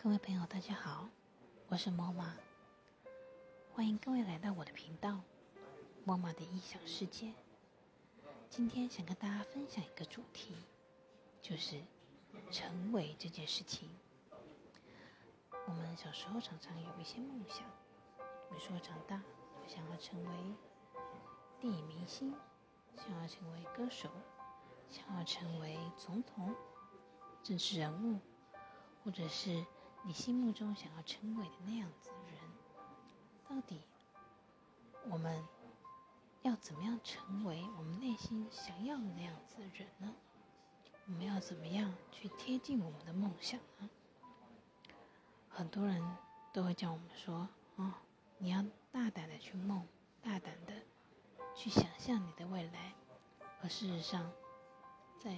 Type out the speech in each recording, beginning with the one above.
各位朋友，大家好，我是莫妈，欢迎各位来到我的频道——莫妈的异想世界。今天想跟大家分享一个主题，就是成为这件事情。我们小时候常常有一些梦想，比如说长大我想要成为电影明星，想要成为歌手，想要成为总统、政治人物，或者是。你心目中想要成为的那样子的人，到底我们要怎么样成为我们内心想要的那样子的人呢？我们要怎么样去贴近我们的梦想呢？很多人都会叫我们说：“哦，你要大胆的去梦，大胆的去想象你的未来。”而事实上，在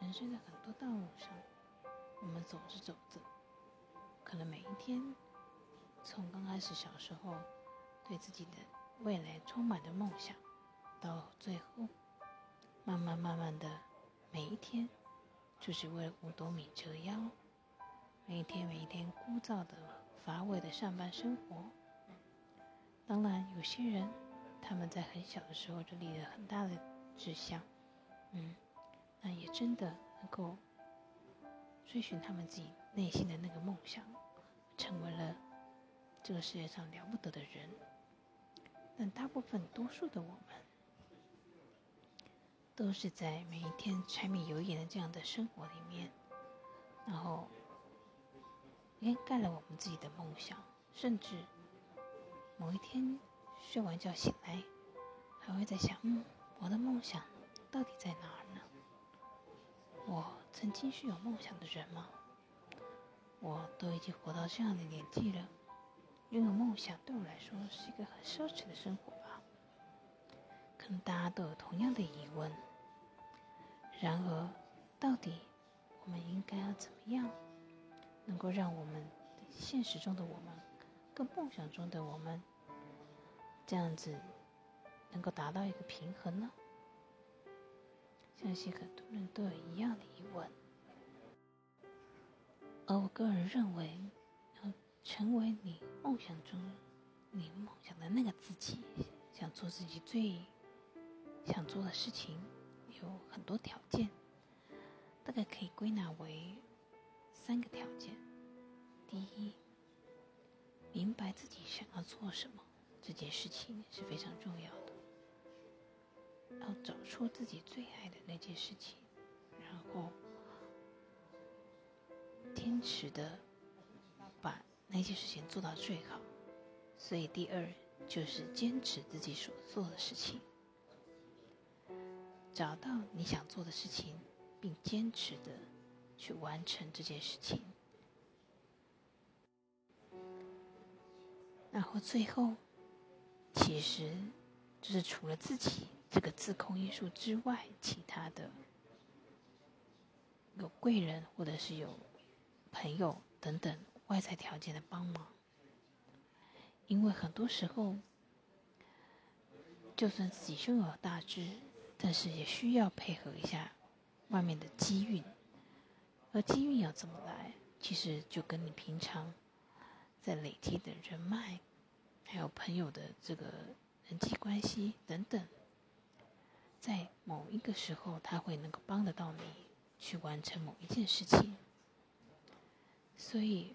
人生的很多道路上，走着走着，可能每一天，从刚开始小时候对自己的未来充满着梦想，到最后，慢慢慢慢的，每一天，就是为五斗米折腰，每一天每一天枯燥的乏味的上班生活。当然，有些人他们在很小的时候就立了很大的志向，嗯，那也真的能够。追寻他们自己内心的那个梦想，成为了这个世界上了不得的人。但大部分多数的我们，都是在每一天柴米油盐的这样的生活里面，然后掩盖了我们自己的梦想。甚至某一天睡完觉醒来，还会在想：嗯，我的梦想到底在哪儿呢？我曾经是有梦想的人吗？我都已经活到这样的年纪了，拥有梦想对我来说是一个很奢侈的生活吧？可能大家都有同样的疑问。然而，到底我们应该要怎么样，能够让我们现实中的我们，跟梦想中的我们，这样子能够达到一个平衡呢？相信很多人都有一样的疑问，而我个人认为，要成为你梦想中你梦想的那个自己，想做自己最想做的事情，有很多条件，大概可以归纳为三个条件。第一，明白自己想要做什么，这件事情是非常重要的。要找出自己最爱的那件事情，然后坚持的把那件事情做到最好。所以第二就是坚持自己所做的事情，找到你想做的事情，并坚持的去完成这件事情。然后最后，其实就是除了自己。这个自控因素之外，其他的有贵人或者是有朋友等等外在条件的帮忙，因为很多时候，就算自己胸有大志，但是也需要配合一下外面的机运，而机运要怎么来，其实就跟你平常在累积的人脉，还有朋友的这个人际关系等等。在某一个时候，他会能够帮得到你去完成某一件事情。所以，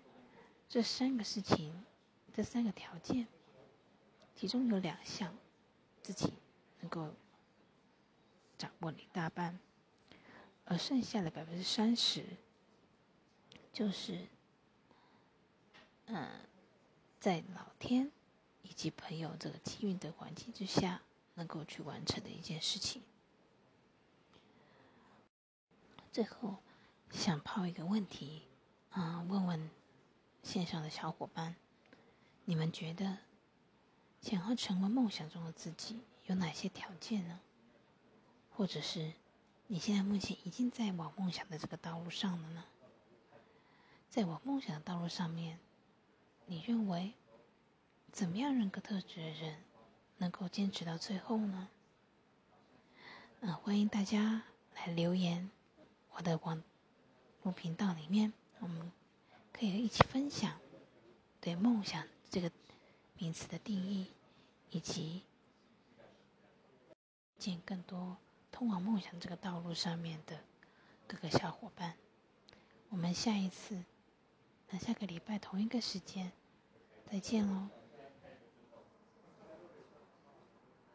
这三个事情，这三个条件，其中有两项自己能够掌握一大半，而剩下的百分之三十，就是，嗯，在老天以及朋友这个机运的环境之下。能够去完成的一件事情。最后，想抛一个问题，啊，问问线上的小伙伴，你们觉得想要成为梦想中的自己有哪些条件呢？或者是你现在目前已经在往梦想的这个道路上了呢？在往梦想的道路上面，你认为怎么样人格特质的人？能够坚持到最后呢？嗯，欢迎大家来留言，我的网录频道里面，我们可以一起分享对梦想这个名词的定义，以及见更多通往梦想这个道路上面的各个小伙伴。我们下一次，那下个礼拜同一个时间再见喽。